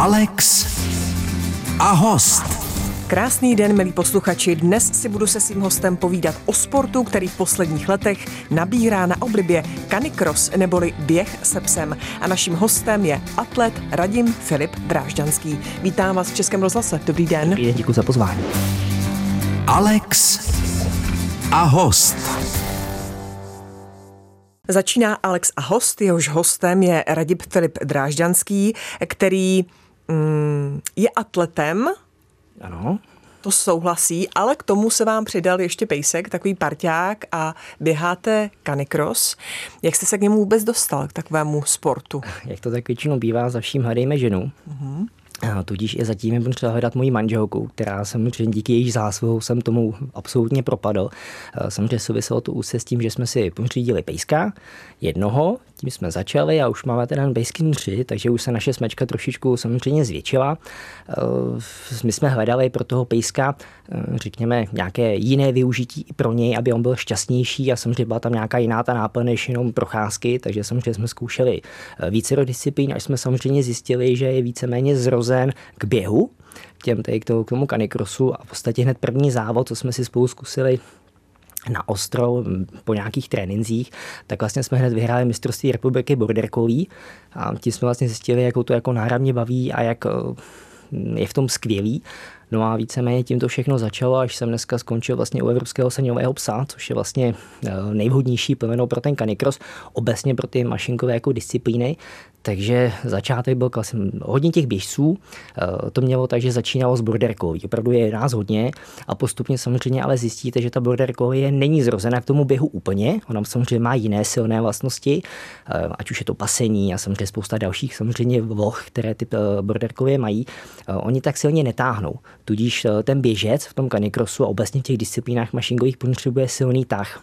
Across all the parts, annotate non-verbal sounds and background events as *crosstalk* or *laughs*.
Alex a host. Krásný den, milí posluchači. Dnes si budu se svým hostem povídat o sportu, který v posledních letech nabírá na oblibě canicross neboli běh se psem. A naším hostem je atlet Radim Filip Drážďanský. Vítám vás v Českém rozhlase. Dobrý den. Dobrý den, děkuji za pozvání. Alex a host. Začíná Alex a host, jehož hostem je Radim Filip Drážďanský, který mm, je atletem. Ano. To souhlasí, ale k tomu se vám přidal ještě pejsek, takový parťák a běháte canicross. Jak jste se k němu vůbec dostal, k takovému sportu? *laughs* Jak to tak většinou bývá, za vším hledejme ženu. Uh-huh. A tudíž i zatím je potřeba hledat moji manželku, která samozřejmě díky její zásluhou jsem tomu absolutně propadl. Samozřejmě souviselo to úse s tím, že jsme si pořídili pejska, jednoho, tím jsme začali a už máme ten pejsky tři, takže už se naše smečka trošičku samozřejmě zvětšila. My jsme hledali pro toho pejska, řekněme, nějaké jiné využití pro něj, aby on byl šťastnější a samozřejmě byla tam nějaká jiná ta náplň než jenom procházky, takže samozřejmě jsme zkoušeli více disciplín, až jsme samozřejmě zjistili, že je víceméně zrozen k běhu, k, těm, k tomu kanikrosu a v podstatě hned první závod, co jsme si spolu zkusili na ostro po nějakých trénincích, tak vlastně jsme hned vyhráli mistrovství republiky border collie a tím jsme vlastně zjistili, jak to jako náramně baví a jak je v tom skvělý. No a víceméně tím to všechno začalo, až jsem dneska skončil vlastně u Evropského saňového psa, což je vlastně eh, nejvhodnější plemeno pro ten canicross, obecně pro ty mašinkové jako disciplíny. Takže začátek byl klasem hodně těch běžců. Eh, to mělo tak, že začínalo s border collie. Opravdu je nás hodně a postupně samozřejmě ale zjistíte, že ta border collie není zrozena k tomu běhu úplně. Ona samozřejmě má jiné silné vlastnosti, eh, ať už je to pasení a samozřejmě spousta dalších samozřejmě vloh, které ty border collie mají. Oni tak silně netáhnou. Tudíž eh, ten běžec v tom canicrossu a obecně v těch disciplínách mašingových potřebuje silný tah.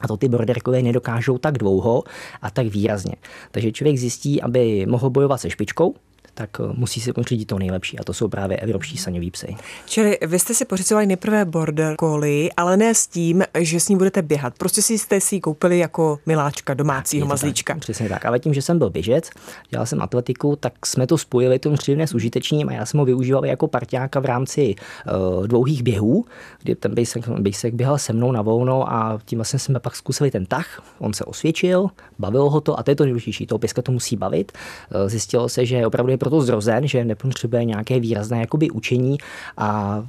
A to ty border collie nedokážou tak dlouho a tak výrazně. Takže člověk zjistí, aby mohl bojovat se špičkou, tak eh, musí si pořídit to nejlepší a to jsou právě evropští saňoví psy. Čili vy jste si pořizovali nejprve border collie, ale ne s tím, že s ním budete běhat. Prostě si jste si ji koupili jako miláčka domácího mazlíčka. Tak, přesně tak. Ale tím, že jsem byl běžec, dělal jsem atletiku, tak jsme to spojili tom příjemné s užitečným a já jsem ho využíval jako parťáka v rámci uh, dlouhých běhů, kdy ten bejsek, bejsek běhal se mnou na volno a tím vlastně jsme pak zkusili ten tah. On se osvědčil, bavilo ho to a to je to nejdůležitější. Toho pěska to musí bavit. Uh, zjistilo se, že opravdu je proto zrozen, že nepotřebuje nějaké výrazné jakoby učení a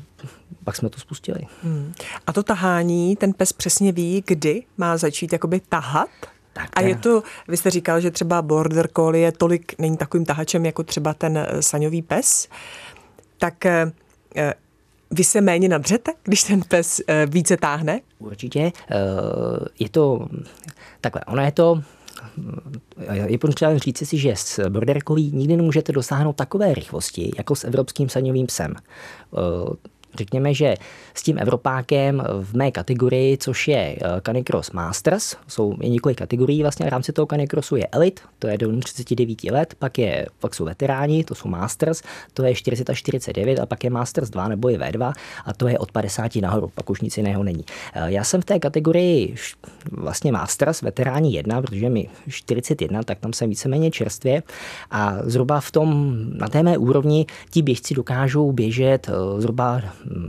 pak jsme to spustili. Hmm. A to tahání, ten pes přesně ví, kdy má začít jakoby tahat? Tak a je to, vy jste říkal, že třeba border collie je tolik, není takovým tahačem jako třeba ten eh, saňový pes, tak eh, eh, vy se méně nadřete, když ten pes více táhne? Určitě. Je to takhle, ono je to je potřeba říct si, že s border collie nikdy nemůžete dosáhnout takové rychlosti, jako s evropským saňovým psem. Řekněme, že s tím Evropákem v mé kategorii, což je eh, Canicross Masters, jsou je několik kategorií vlastně v rámci toho Canicrossu je Elite, to je do 39 let, pak, je, pak jsou veteráni, to jsou Masters, to je 40 až 49 a pak je Masters 2 nebo je V2 a to je od 50 nahoru, pak už nic jiného není. Eh, já jsem v té kategorii vlastně Masters, veteráni 1, protože mi 41, tak tam jsem víceméně čerstvě a zhruba v tom, na té mé úrovni ti běžci dokážou běžet eh, zhruba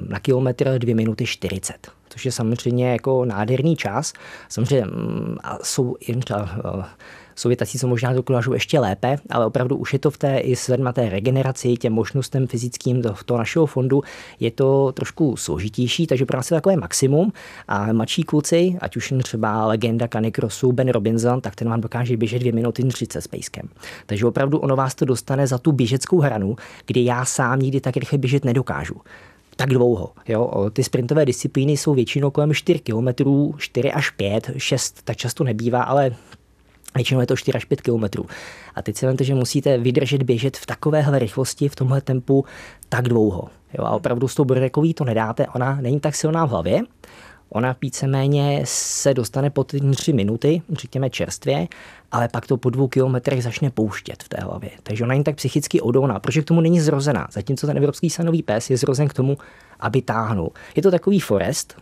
na kilometr 2 minuty 40 což je samozřejmě jako nádherný čas. Samozřejmě mm, a jsou jen třeba eh, jsou tací, co možná dokážou ještě lépe, ale opravdu už je to v té i té regeneraci, těm možnostem fyzickým do toho našeho fondu, je to trošku složitější, takže pro nás je takové maximum. A mladší kluci, ať už třeba legenda Canicrossu Ben Robinson, tak ten vám dokáže běžet 2 minuty 30 s pejskem. Takže opravdu ono vás to dostane za tu běžeckou hranu, kdy já sám nikdy tak rychle běžet nedokážu tak dlouho. Jo? Ty sprintové disciplíny jsou většinou kolem 4 km, 4 až 5, 6 tak často nebývá, ale Většinou je to 4 až 5 km. A teď si vemte, že musíte vydržet běžet v takovéhle rychlosti, v tomhle tempu tak dlouho. Jo? A opravdu s tou Brodekový to nedáte, ona není tak silná v hlavě, Ona víceméně se dostane po ty tři minuty, řekněme čerstvě, ale pak to po dvou kilometrech začne pouštět v té hlavě. Takže ona není tak psychicky odolná, protože k tomu není zrozená. Zatímco ten evropský sanový pes je zrozen k tomu, aby táhnul. Je to takový forest,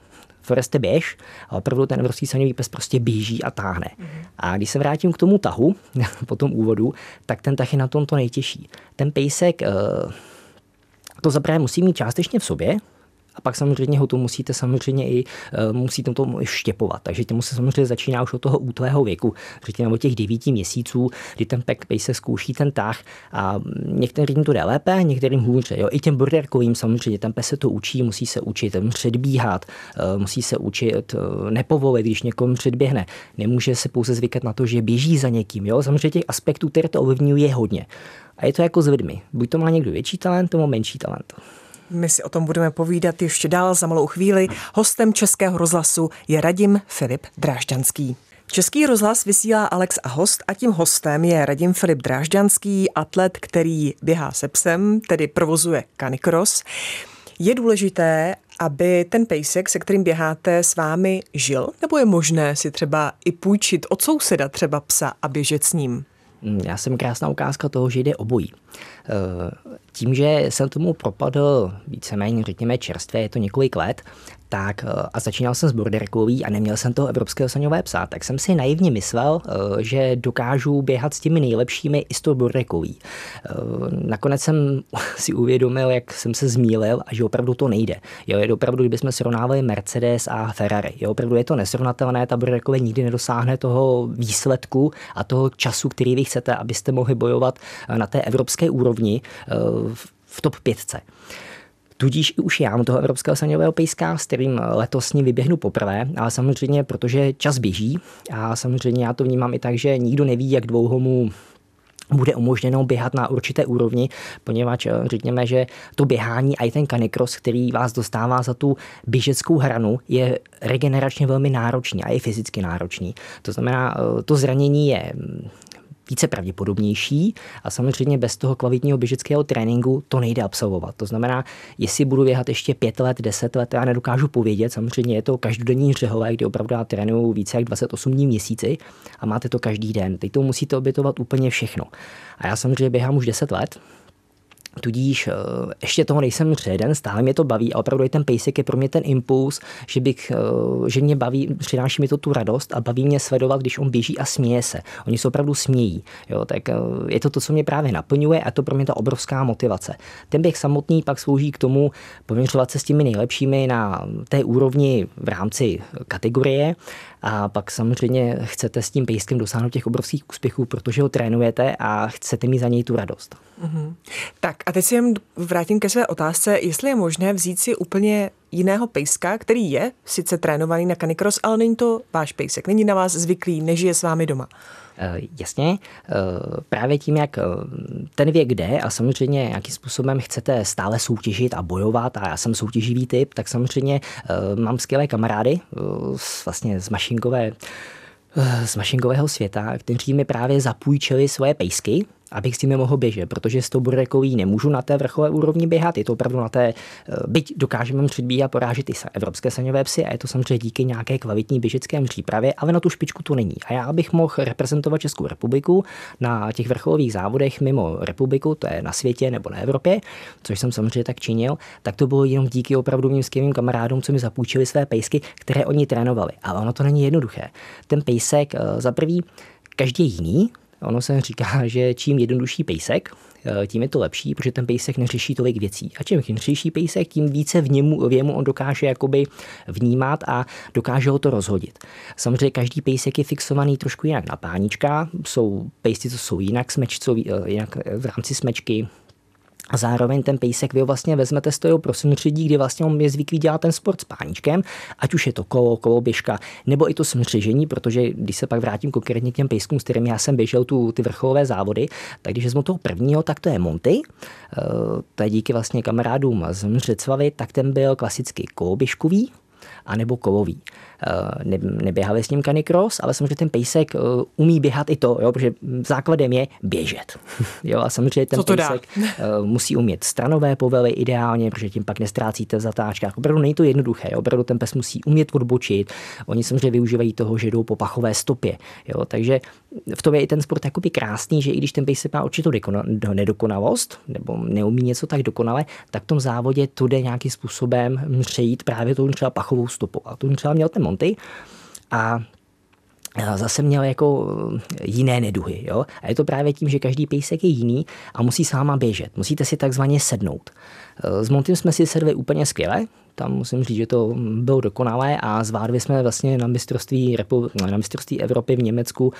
Foreste běž a opravdu ten evropský saňový pes prostě běží a táhne. Mm-hmm. A když se vrátím k tomu tahu, *laughs* po tom úvodu, tak ten tah je na tom to nejtěžší. Ten pejsek eh, to zaprvé musí mít částečně v sobě, a pak samozřejmě ho to musíte samozřejmě i eh, musíte to štěpovat. Takže tomu se samozřejmě začíná už od toho útlého věku, řekněme od těch devíti měsíců, kdy ten pek se zkouší ten tah a některým to jde lépe, některým hůře. Jo. I těm borderkovým samozřejmě ten pes se to učí, musí se učit předbíhat, eh, musí se učit eh, nepovolit, když někomu předběhne. Nemůže se pouze zvykat na to, že běží za někým. Jo. Samozřejmě těch aspektů, které to ovlivňují, je hodně. A je to jako s lidmi. Buď to má někdo větší talent, nebo menší talent. My si o tom budeme povídat ještě dál za malou chvíli. Hostem Českého rozhlasu je Radim Filip Drážďanský. Český rozhlas vysílá Alex a host a tím hostem je Radim Filip Drážďanský, atlet, který běhá se psem, tedy provozuje canicross. Je důležité, aby ten pejsek, se kterým běháte, s vámi žil? Nebo je možné si třeba i půjčit od souseda třeba psa a běžet s ním? Já jsem krásná ukázka toho, že jde obojí. Tím, že jsem tomu propadl víceméně, řekněme, čerstvě, je to několik let, tak eh, a začínal jsem s borderkový a neměl jsem toho evropského saňové psa, tak jsem si naivně myslel, eh, že dokážu běhat s těmi nejlepšími i s tou borderkový. Eh, nakonec jsem *laughs* si uvědomil, jak jsem se zmílil a že opravdu to nejde. Jo, je opravdu, kdybychom srovnávali Mercedes a Ferrari. Jo, opravdu je to nesrovnatelné, ta borderkový nikdy nedosáhne toho výsledku a toho času, který vy chcete, abyste mohli bojovat na té evropské úrovni v top 5. Tudíž už já mám toho evropského saňového pejska, s kterým letos ní vyběhnu poprvé, ale samozřejmě, protože čas běží a samozřejmě já to vnímám i tak, že nikdo neví, jak dlouho mu bude umožněno běhat na určité úrovni, poněvadž eh, řekněme, že to běhání a i ten kanikros, který vás dostává za tu běžeckou hranu, je regeneračně velmi náročný a je fyzicky náročný. To znamená, eh, to zranění je mm, více pravděpodobnější a samozřejmě bez toho kvalitního běžeckého tréninku to nejde absolvovat. To znamená, jestli budu běhat ještě pět let, deset let, já nedokážu povědět, samozřejmě je to každodenní řehové, kdy opravdu já trénuju více jak 28 dní měsíci a máte to každý den. Teď to musíte obětovat úplně všechno. A já samozřejmě běhám už 10 let, Tudíž eh, ještě toho nejsem ředen, stále mě to baví a opravdu i ten pejsek je pro mě ten impuls, že, bych, eh, že mě baví, přináší mi to tu radost a baví mě sledovat, když on běží a směje se. Oni se opravdu smějí. Jo, tak eh, je to to, co mě právě naplňuje a to pro mě ta obrovská motivace. Ten běh samotný pak slouží k tomu poměřovat se s těmi nejlepšími na té úrovni v rámci kategorie a pak samozřejmě chcete s tím pejskem dosáhnout těch obrovských úspěchů, protože ho trénujete a chcete mít za něj tu radost. Mm-hmm. Tak a teď si jen vrátím ke své otázce, jestli je možné vzít si úplně jiného pejska, který je sice trénovaný na canicross, ale není to váš pejsek, není na vás zvyklý, nežije s vámi doma. Uh, jasně, uh, právě tím, jak uh, ten věk jde a samozřejmě jakým způsobem chcete stále soutěžit a bojovat a já jsem soutěživý typ, tak samozřejmě mám skvělé kamarády vlastně z mašinkové z mašinkového světa, kteří mi právě zapůjčili svoje pejsky, abych s tím mohl běžet, protože s tou burdekový nemůžu na té vrcholové úrovni běhat, je to opravdu na té, eh, byť dokážeme předbíhat, porážet i evropské saňové psy a je to samozřejmě díky nějaké kvalitní běžecké přípravě, ale na tu špičku to není. A já bych mohl reprezentovat Českou republiku na těch vrcholových závodech mimo republiku, to je na světě nebo na Evropě, což jsem samozřejmě tak činil, tak to bylo jenom díky opravdu mým skvělým kamarádům, co mi zapůjčili své pejsky, které oni trénovali. Ale ono to není jednoduché. Ten pejsek eh, za prvý, každý jiný, Ono se říká, že čím jednodušší pejsek, eh, tím je to lepší, protože ten pejsek neřeší tolik věcí. A čím chytřejší pejsek, tím více v němu, v němu on dokáže jakoby vnímat a dokáže ho to rozhodit. Samozřejmě každý pejsek je fixovaný trošku jinak na pánička, jsou pejsci, co jsou jinak, smečcoví, eh, jinak v rámci smečky, a zároveň ten pejsek vy ho vlastně vezmete z toho prosmřidí, kdy vlastně on je zvyklý dělat ten sport s páničkem, ať už je to kolo, koloběžka, nebo i to smřežení, protože když se pak vrátím konkrétně k těm pejskům, s kterými já jsem běžel tu, ty vrcholové závody, tak když vezmu toho prvního, tak to je Monty, eh, to je díky vlastně kamarádům z Mřecvavy, tak ten byl klasicky koloběžkový, anebo kolový. Ne, neběhali s ním canicross, ale samozřejmě ten pejsek umí běhat i to, jo, protože základem je běžet. *laughs* jo, a samozřejmě ten pejsek dá? musí umět stranové povely ideálně, protože tím pak nestrácíte v zatáčkách. Opravdu není to jednoduché, jo, opravdu ten pes musí umět odbočit. Oni samozřejmě využívají toho, že jdou po pachové stopě. Jo, takže v tom je i ten sport jakoby krásný, že i když ten pejsek má určitou nedokonalost, nebo neumí něco tak dokonale, tak v tom závodě to jde nějakým způsobem přejít právě tou třeba pachovou stopu. A to třeba měl ten Monty. A zase měl jako jiné neduhy. Jo? A je to právě tím, že každý pejsek je jiný a musí s váma běžet. Musíte si takzvaně sednout. S Montym jsme si sedli úplně skvěle, tam musím říct, že to bylo dokonalé a zvládli jsme vlastně na mistrovství, na mistrovství Evropy v Německu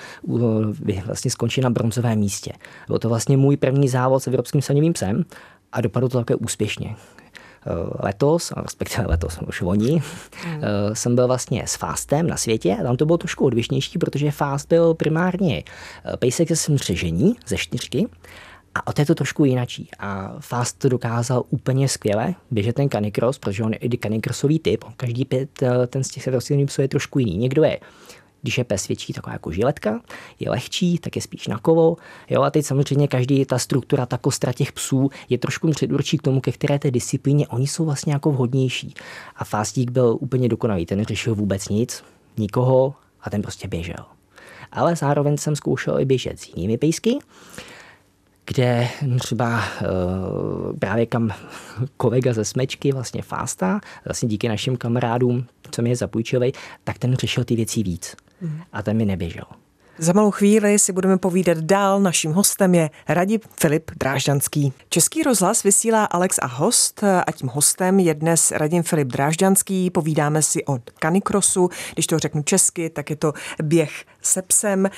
vlastně skončit na bronzovém místě. Byl to vlastně můj první závod s evropským saněvým psem a dopadlo to také úspěšně letos, respektive letos, už loni, mm. jsem byl vlastně s Fastem na světě tam to bylo trošku odlišnější, protože Fast byl primárně eh, pejsek ze smřežení, ze čtyřky, a o to je to trošku jinačí. A Fast to dokázal úplně skvěle, běžet ten canicross, protože on je i canicrossový typ. Každý pět, eh, ten z těch sedmých psů je trošku jiný. Někdo je když je pes větší, taková jako žiletka, je lehčí, tak je spíš na kolo. Jo, a teď samozřejmě každý ta struktura, ta kostra těch psů je trošku předurčí k tomu, ke které té disciplíně oni jsou vlastně jako vhodnější. A Fastík byl úplně dokonalý, ten neřešil vůbec nic, nikoho a ten prostě běžel. Ale zároveň jsem zkoušel i běžet s jinými pejsky kde třeba uh, právě kam kolega ze Smečky, vlastně Fasta, vlastně díky našim kamarádům, co mě zapůjčili, tak ten řešil ty věci víc. Mm. A ten mi neběžel. Za malou chvíli si budeme povídat dál. Naším hostem je Radim Filip Drážďanský. Český rozhlas vysílá Alex a host a tím hostem je dnes Radim Filip Drážďanský. Povídáme si o kanikrosu. Když to řeknu česky, tak je to běh se psem.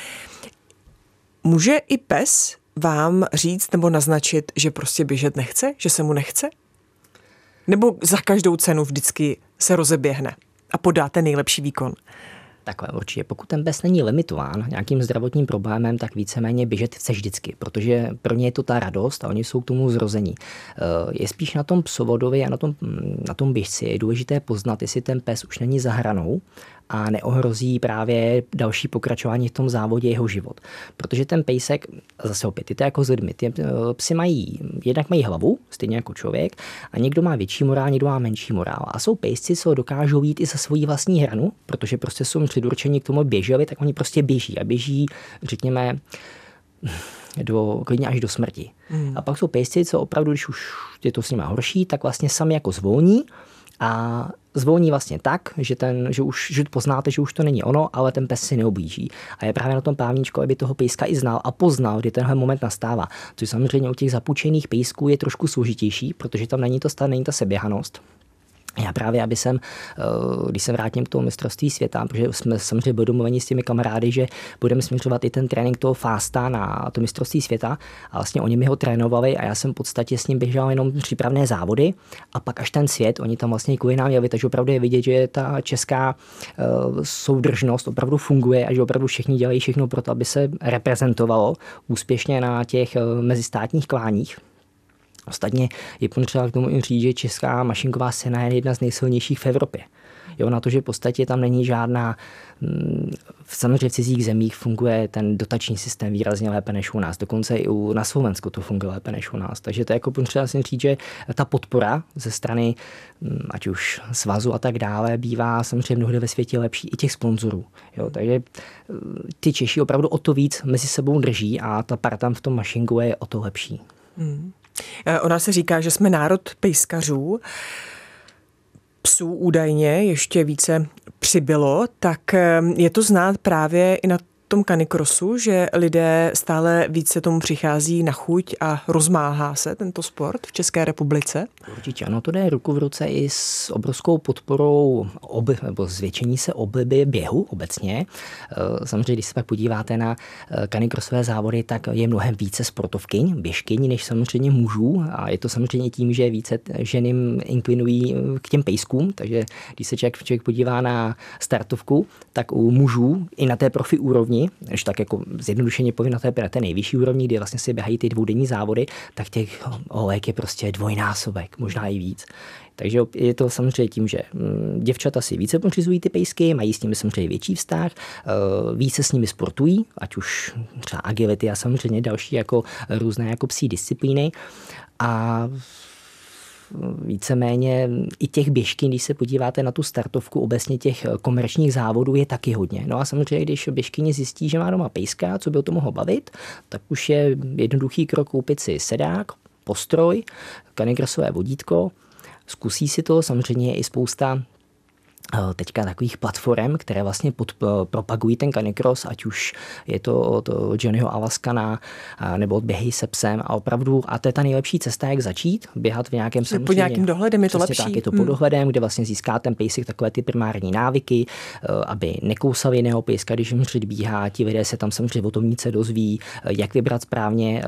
Může i pes vám říct nebo naznačit, že prostě běžet nechce, že se mu nechce? Nebo za každou cenu vždycky se rozeběhne a podá ten nejlepší výkon? Takhle určitě. Pokud ten pes není limitován nějakým zdravotním problémem, tak víceméně běžet chce vždycky, protože pro ně je to ta radost a oni jsou k tomu zrození. Eh, je spíš na tom psovodovi a na tom, na tom běžci je důležité poznat, jestli ten pes už není za hranou a neohrozí právě další pokračování v tom závodě jeho život. Protože ten pejsek, zase opět, je to jako s lidmi, ty eh, psy mají, jednak mají hlavu, stejně jako člověk, a někdo má větší morál, někdo má menší morál. A jsou pejsci, co dokážou jít i za svoji vlastní hranu, protože prostě jsou předurčeni k tomu běželi, tak oni prostě běží a běží, řekněme, *laughs* do, klidně až do smrti. Hmm. A pak jsou pejsci, co opravdu, když už je to s nimi horší, tak vlastně sami jako zvolní a zvolní vlastně tak, že, ten, že už že poznáte, že už to není ono, ale ten pes si neoblíží. A je právě na tom právníčku, aby toho pejska i znal a poznal, kdy tenhle moment nastává. Což samozřejmě u těch zapučených pejsků je trošku složitější, protože tam není to není ta seběhanost. Já právě, aby jsem, eh, když se vrátím k tomu mistrovství světa, protože jsme samozřejmě byli domluveni s těmi kamarády, že budeme směřovat i ten trénink toho fásta na to mistrovství světa a vlastně oni mi ho trénovali a já jsem v podstatě s ním běžel jenom přípravné závody a pak až ten svět, oni tam vlastně kvůli nám jeli, takže opravdu je vidět, že ta česká uh, soudržnost opravdu funguje a že opravdu všichni dělají všechno pro to, aby se reprezentovalo úspěšně na těch uh, mezistátních kláních. Ostatně je potřeba k tomu i říct, že česká mašinková scéna je jedna z nejsilnějších v Evropě. Jo, na to, že v podstatě tam není žádná, mm, v samozřejmě v cizích zemích funguje ten dotační systém výrazně lépe než u nás. Dokonce i u, na Slovensku to funguje lépe než u nás. Takže to je jako potřeba si říct, že ta podpora ze strany mm, ať už svazu a tak dále bývá samozřejmě mnohdy ve světě lepší i těch sponzorů. Jo, takže mm, ty Češi opravdu o to víc mezi sebou drží a ta parta v tom mašinku je o to lepší. Hmm. Eh, ona se říká, že jsme národ pejskařů. Psů údajně ještě více přibylo, tak eh, je to znát právě i na tom kanikrosu, že lidé stále více tomu přichází na chuť a rozmáhá se tento sport v České republice? Určitě ano, to jde ruku v ruce i s obrovskou podporou oby, nebo zvětšení se obliby běhu obecně. Eh, samozřejmě, když se pak podíváte na kanikrosové závody, tak je mnohem více sportovkyň, běžkyň, než samozřejmě mužů a je to samozřejmě tím, že více ženy inklinují eh, k těm pejskům, takže když se člověk, člověk podívá na startovku, tak u mužů i na té profi úrovni úrovni, že tak jako zjednodušeně povím na té, na té nejvyšší úrovni, kdy vlastně si běhají ty dvoudenní závody, tak těch holek je prostě dvojnásobek, možná i víc. Takže je to samozřejmě tím, že mm, děvčata si více pořizují ty pejsky, mají s nimi samozřejmě větší vztah, eh, více s nimi sportují, ať už třeba agility a samozřejmě další jako různé jako psí disciplíny. A víceméně i těch běžky, když se podíváte na tu startovku obecně těch komerčních závodů, je taky hodně. No a samozřejmě, když běžkyně zjistí, že má doma pejska, co by o to mohlo bavit, tak už je jednoduchý krok koupit si sedák, postroj, kanigrasové vodítko, zkusí si to, samozřejmě je i spousta Eh, teďka takových platform, které vlastně pod, eh, propagují ten canicross, ať už je to od Johnnyho Alaskana nebo od Běhy se psem a opravdu, a to je ta nejlepší cesta, jak začít, běhat v nějakém samozřejmě. Po nějakým dohledem je to lepší. Tak, je to hmm. pod dohledem, kde vlastně získá ten pejsek takové ty primární návyky, eh, aby nekousal jiného pejska, když jim bíhá, ti lidé se tam samozřejmě o tom nic se dozví, jak vybrat správně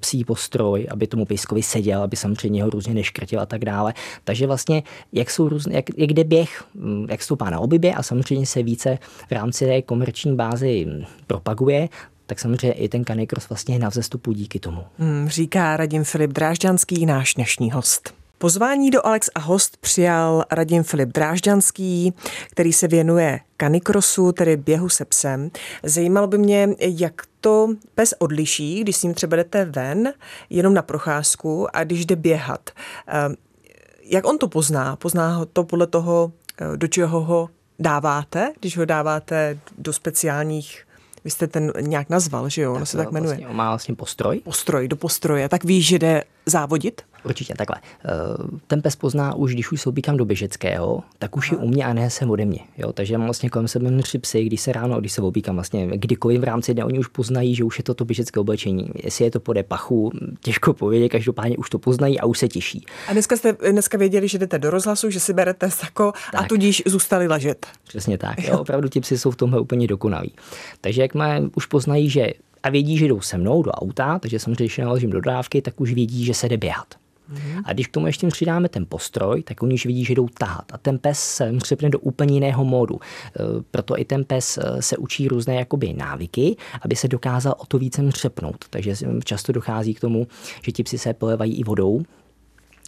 psí postroj, aby tomu pejskovi seděl, aby samozřejmě ho různě neškrtil a tak dále. Takže vlastně, jak jsou různé, jak, jak jde běh, hm, jak stoupá na obybě a samozřejmě se více v rámci té komerční bázy propaguje, tak samozřejmě i ten Canicross vlastně je na vzestupu díky tomu. Hmm, říká Radim Filip Drážďanský, náš dnešní host. Pozvání do Alex a host přijal Radim Filip Drážďanský, který se věnuje kanikrosu, tedy běhu se psem. Zajímalo by mě, jak to pes odliší, když s ním třeba jdete ven, jenom na procházku a když jde běhat. Ehm, jak on to pozná? Pozná to podle toho, do čeho ho dáváte, když ho dáváte do speciálních vy jste ten nějak nazval, že jo? Ono se tak jmenuje. Vlastně, má vlastně postroj. Postroj, do postroje. Tak víš, že jde závodit? Určitě, takhle. Eh, ten pes pozná už, když už soubíkám do běžeckého, tak už Aha. je u mě a ne se ode mě. Jo? Takže mám vlastně kolem sebe tři psy, když se ráno, když se obíkám vlastně kdykoliv v rámci dne, oni už poznají, že už je to to běžecké oblečení. Jestli je to pode pachu, těžko povědět, každopádně už to poznají a už se těší. A dneska jste dneska věděli, že jdete do rozhlasu, že si berete sako tak. a tudíž zůstali ležet. Přesně tak. Jo? Opravdu ti psy jsou v tomhle úplně dokonalí. Takže jak má, už poznají, že a vědí, že jdou se mnou do auta, takže samozřejmě, když naložím do dodávky, tak už vědí, že se jde běhat. Mm-hmm. A když k tomu ještě přidáme ten postroj, tak oni už vidí, že jdou tahat. A ten pes se přepne do úplně jiného módu. E, proto i ten pes e, se učí různé jakoby návyky, aby se dokázal o to více přepnout. Takže často dochází k tomu, že ti psi se polevají i vodou,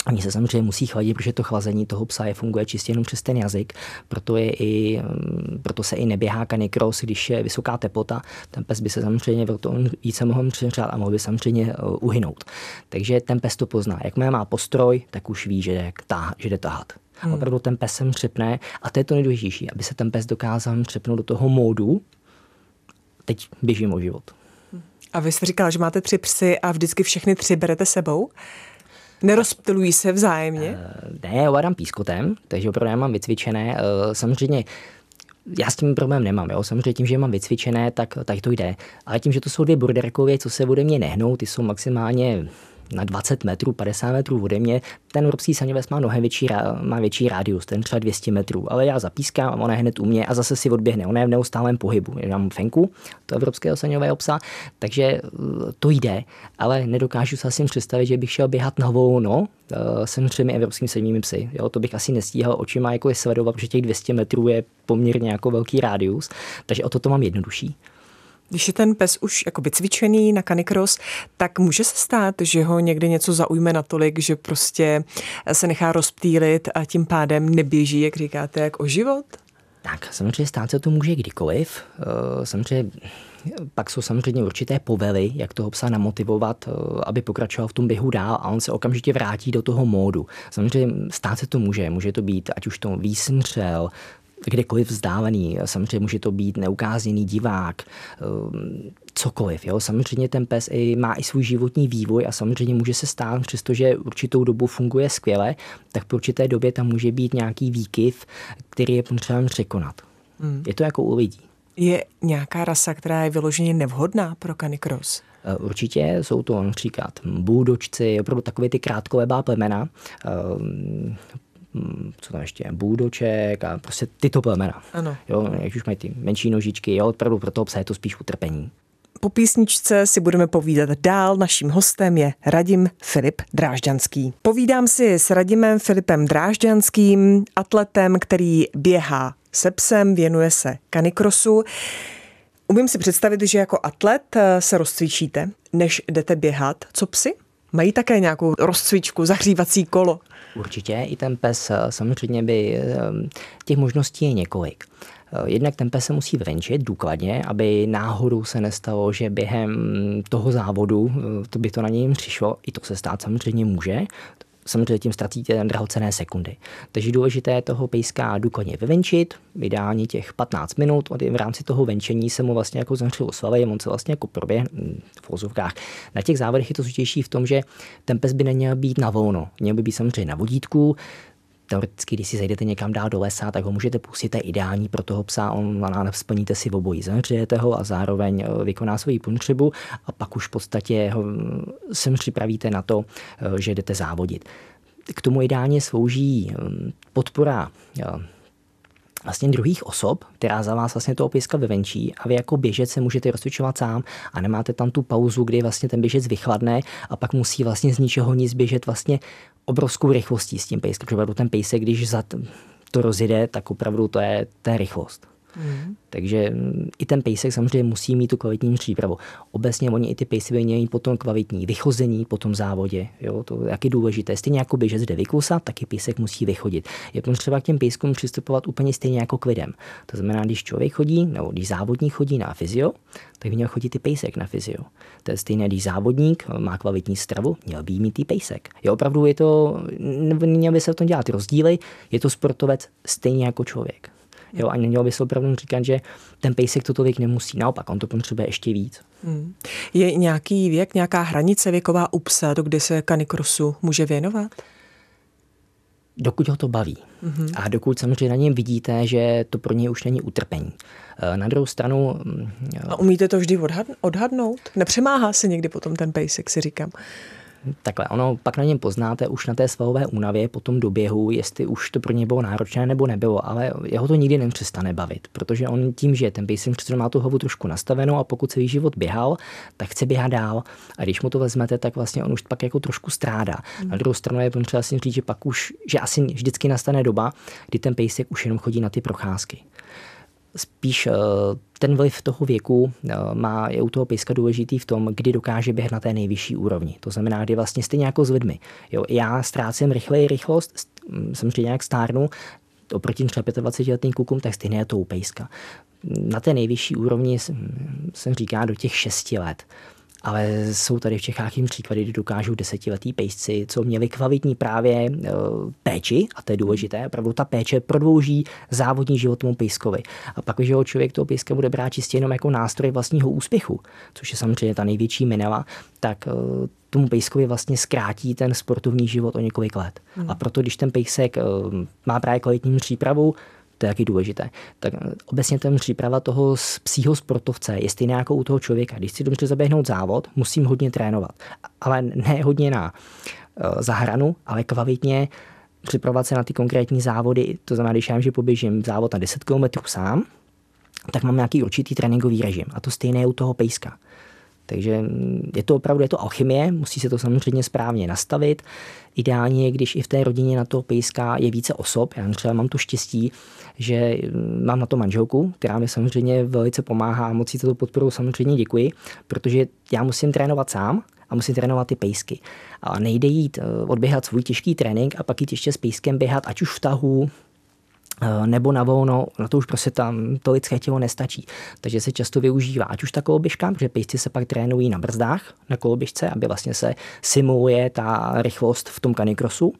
Oni se samozřejmě musí chladit, protože to chlazení toho psa je funguje čistě jenom přes ten jazyk, proto, je i, mm, proto se i neběhá kanikros, když je vysoká teplota, ten pes by se samozřejmě proto více mohl přihřát a mohl by samozřejmě uh, uhynout. Takže ten pes to pozná. Jak má postroj, tak už ví, že jde, tá, že jde tahat. Hmm. Opravdu ten pes se přepne a to je to nejdůležitější, aby se ten pes dokázal přepnout do toho módu, teď běžím o život. A vy jste říkala, že máte tři psy a vždycky všechny tři berete sebou? Nerozptilují se vzájemně? Uh, ne, ovládám pískotem, takže opravdu mám vycvičené. Uh, samozřejmě já s tím problém nemám. Jo? Samozřejmě tím, že je mám vycvičené, tak, tak to jde. Ale tím, že to jsou dvě borderkově, co se ode mě nehnou, ty jsou maximálně na 20 metrů, 50 metrů ode mě. Ten evropský saňovec má mnohem větší, má větší rádius, ten třeba 200 metrů, ale já zapískám a ona je hned u mě a zase si odběhne. Ona je v neustálém pohybu. Já mám fenku, to evropského saňového psa, takže uh, to jde, ale nedokážu se asi představit, že bych šel běhat na volno uh, se třemi evropskými sedmými psy. Jo, to bych asi nestíhal očima jako je sledovat, protože těch 200 metrů je poměrně jako velký rádius, takže o to to mám jednodušší. Když je ten pes už jako cvičený na kanikros, tak může se stát, že ho někdy něco zaujme natolik, že prostě se nechá rozptýlit a tím pádem neběží, jak říkáte, jak o život? Tak, samozřejmě stát se to může kdykoliv. Eh, samozřejmě pak jsou samozřejmě určité povely, jak toho psa namotivovat, eh, aby pokračoval v tom běhu dál a on se okamžitě vrátí do toho módu. Samozřejmě stát se to může, může to být ať už to výsmřel, kdekoliv vzdálený. Samozřejmě může to být neukázněný divák, ehm, cokoliv. Jo? Samozřejmě ten pes i má i svůj životní vývoj a samozřejmě může se stát, přestože určitou dobu funguje skvěle, tak po určité době tam může být nějaký výkyv, který je potřeba překonat. Hmm. Je to jako u lidí. Je nějaká rasa, která je vyloženě nevhodná pro kanikros? Eh, určitě jsou to například bůdočci, opravdu takové ty krátkolebá plemena. Mm, co tam ještě je, bůdoček a prostě tyto plemena. Ano. Jo, jak už mají ty menší nožičky, jo, opravdu pro toho psa je to spíš utrpení. Po písničce si budeme povídat dál. Naším hostem je Radim Filip Drážďanský. Povídám si s Radimem Filipem Drážďanským, atletem, který běhá se psem, věnuje se kanikrosu. Umím si představit, že jako atlet se rozcvičíte, než jdete běhat. Co psy? Mají také nějakou rozcvičku, zahřívací kolo? Určitě, i ten pes eh, samozřejmě by, eh, těch možností je několik. Jednak ten pes se musí vrenčit důkladně, aby náhodou se nestalo, že během toho závodu to by to na něj přišlo. I to se stát samozřejmě může samozřejmě tím ztratíte drahocené sekundy. Takže důležité je toho pejska důkladně vyvenčit, ideálně těch 15 minut, v rámci toho venčení se mu vlastně jako zemřelo svaly, on se vlastně jako proběh v vozovkách. Na těch závodech je to složitější v tom, že ten pes by neměl být na volno, měl by být samozřejmě na vodítku, teoreticky, když si zajdete někam dál do lesa, tak ho můžete pustit, to je ideální pro toho psa, on splníte si obojí, zahřejete ho a zároveň eh, vykoná svoji potřebu a pak už v podstatě ho mm, sem připravíte na to, eh, že jdete závodit. K tomu ideálně slouží mm, podpora eh, vlastně druhých osob, která za vás vlastně toho pejska vyvenčí a vy jako běžec se můžete rozcvičovat sám a nemáte tam tu pauzu, kdy vlastně ten běžec vychladne a pak musí vlastně z ničeho nic běžet vlastně obrovskou rychlostí s tím pejskem. Protože ten pejsek, když za to rozjede, tak opravdu to je, je rychlost. Mm. Takže i ten pejsek samozřejmě musí mít tu kvalitní přípravu. Obecně oni i ty pejsy by měli potom kvalitní vychození po tom závodě. Jo, to je jaký důležité. Stejně jako běžec jde vykusat, tak i pejsek musí vychodit. Je potřeba k těm pejskům přistupovat úplně stejně jako k lidem. To znamená, když člověk chodí, nebo když závodník chodí na fyzio, tak by měl chodit i pejsek na fyzio. To je stejné, když závodník má kvalitní stravu, měl by mít i pejsek. Jo, opravdu je to, neměl by se v tom dělat rozdíly, je to sportovec stejně jako člověk. Jo, a nemělo by se opravdu říkat, že ten pejsek to tolik nemusí. Naopak, on to potřebuje ještě víc. Hmm. Je nějaký věk, nějaká hranice věková u psa, do kdy se kanikrosu může věnovat? dokud ho to baví. Mm-hmm. A dokud samozřejmě na něm vidíte, že to pro něj už není utrpení. Eh, na druhou stranu... Mm, a umíte to vždy odhadnout? Nepřemáhá se někdy potom ten pejsek, si říkám. Takhle, ono pak na něm poznáte už na té svalové únavě po tom doběhu, jestli už to pro ně bylo náročné nebo nebylo, ale jeho to nikdy nepřestane bavit, protože on tím, že ten pejsek přece má tu hlavu trošku nastavenou a pokud celý život běhal, tak chce běhat dál. A když mu to vezmete, tak vlastně on už pak jako trošku strádá. Na druhou stranu je potřeba si říct, že pak už, že asi vždycky nastane doba, kdy ten pejsek už jenom chodí na ty procházky spíš eh, ten vliv toho věku eh, má, je u toho pejska důležitý v tom, kdy dokáže běhat na té nejvyšší úrovni. To znamená, kdy vlastně stejně jako s lidmi. Jo, já ztrácím rychleji rychlost, samozřejmě nějak stárnu, oproti třeba 25 letým klukům, tak stejně je to u pejska. Na té nejvyšší úrovni jsem říká do těch 6 let ale jsou tady v Čechách jim příklady, kdy dokážou desetiletí pejsci, co měli kvalitní právě e, péči, a to je důležité, opravdu ta péče prodlouží závodní život tomu pejskovi. A pak, když ho člověk toho pejska bude brát čistě jenom jako nástroj vlastního úspěchu, což je samozřejmě ta největší minela, tak e, tomu pejskovi vlastně zkrátí ten sportovní život o několik let. Hmm. A proto, když ten pejsek e, má právě kvalitní přípravu, to je taky důležité. Tak obecně ten příprava toho psího sportovce je stejná jako u toho člověka. Když si dobře zaběhnout závod, musím hodně trénovat. Ale ne hodně na uh, zahranu, ale kvalitně připravovat se na ty konkrétní závody. To znamená, když já vím, že poběžím závod na 10 km sám, tak mám nějaký určitý tréninkový režim. A to stejné je u toho pejska. Takže je to opravdu je to alchymie, musí se to samozřejmě správně nastavit. Ideálně je, když i v té rodině na toho pejska je více osob. Já třeba mám to štěstí, že mám na to manželku, která mi samozřejmě velice pomáhá a moc si to podporu samozřejmě děkuji, protože já musím trénovat sám, a musí trénovat ty pejsky. A nejde jít eh, odběhat svůj těžký trénink a pak jít ještě s pejskem běhat, ať už v tahu, nebo na volno, na to už prostě tam to lidské tělo nestačí. Takže se často využívá ať už ta koloběžka, protože pejsci se pak trénují na brzdách na koloběžce, aby vlastně se simuluje ta rychlost v tom kanikrosu,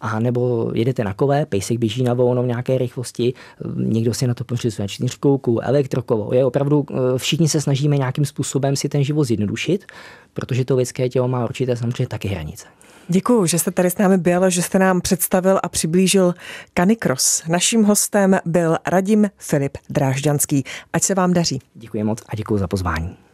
a nebo jedete na kole, pejsek běží na volno v nějaké rychlosti, eh, někdo si na to pořizuje čtyřkolku, elektrokovo. Je opravdu, eh, všichni se snažíme nějakým způsobem si ten život zjednodušit, protože to lidské tělo má určité samozřejmě taky hranice. Děkuji, že jste tady s námi byl, že jste nám představil a přiblížil Canicross. Naším hostem byl Radim Filip Drážďanský. Ať se vám daří. Děkuji moc a děkuji za pozvání.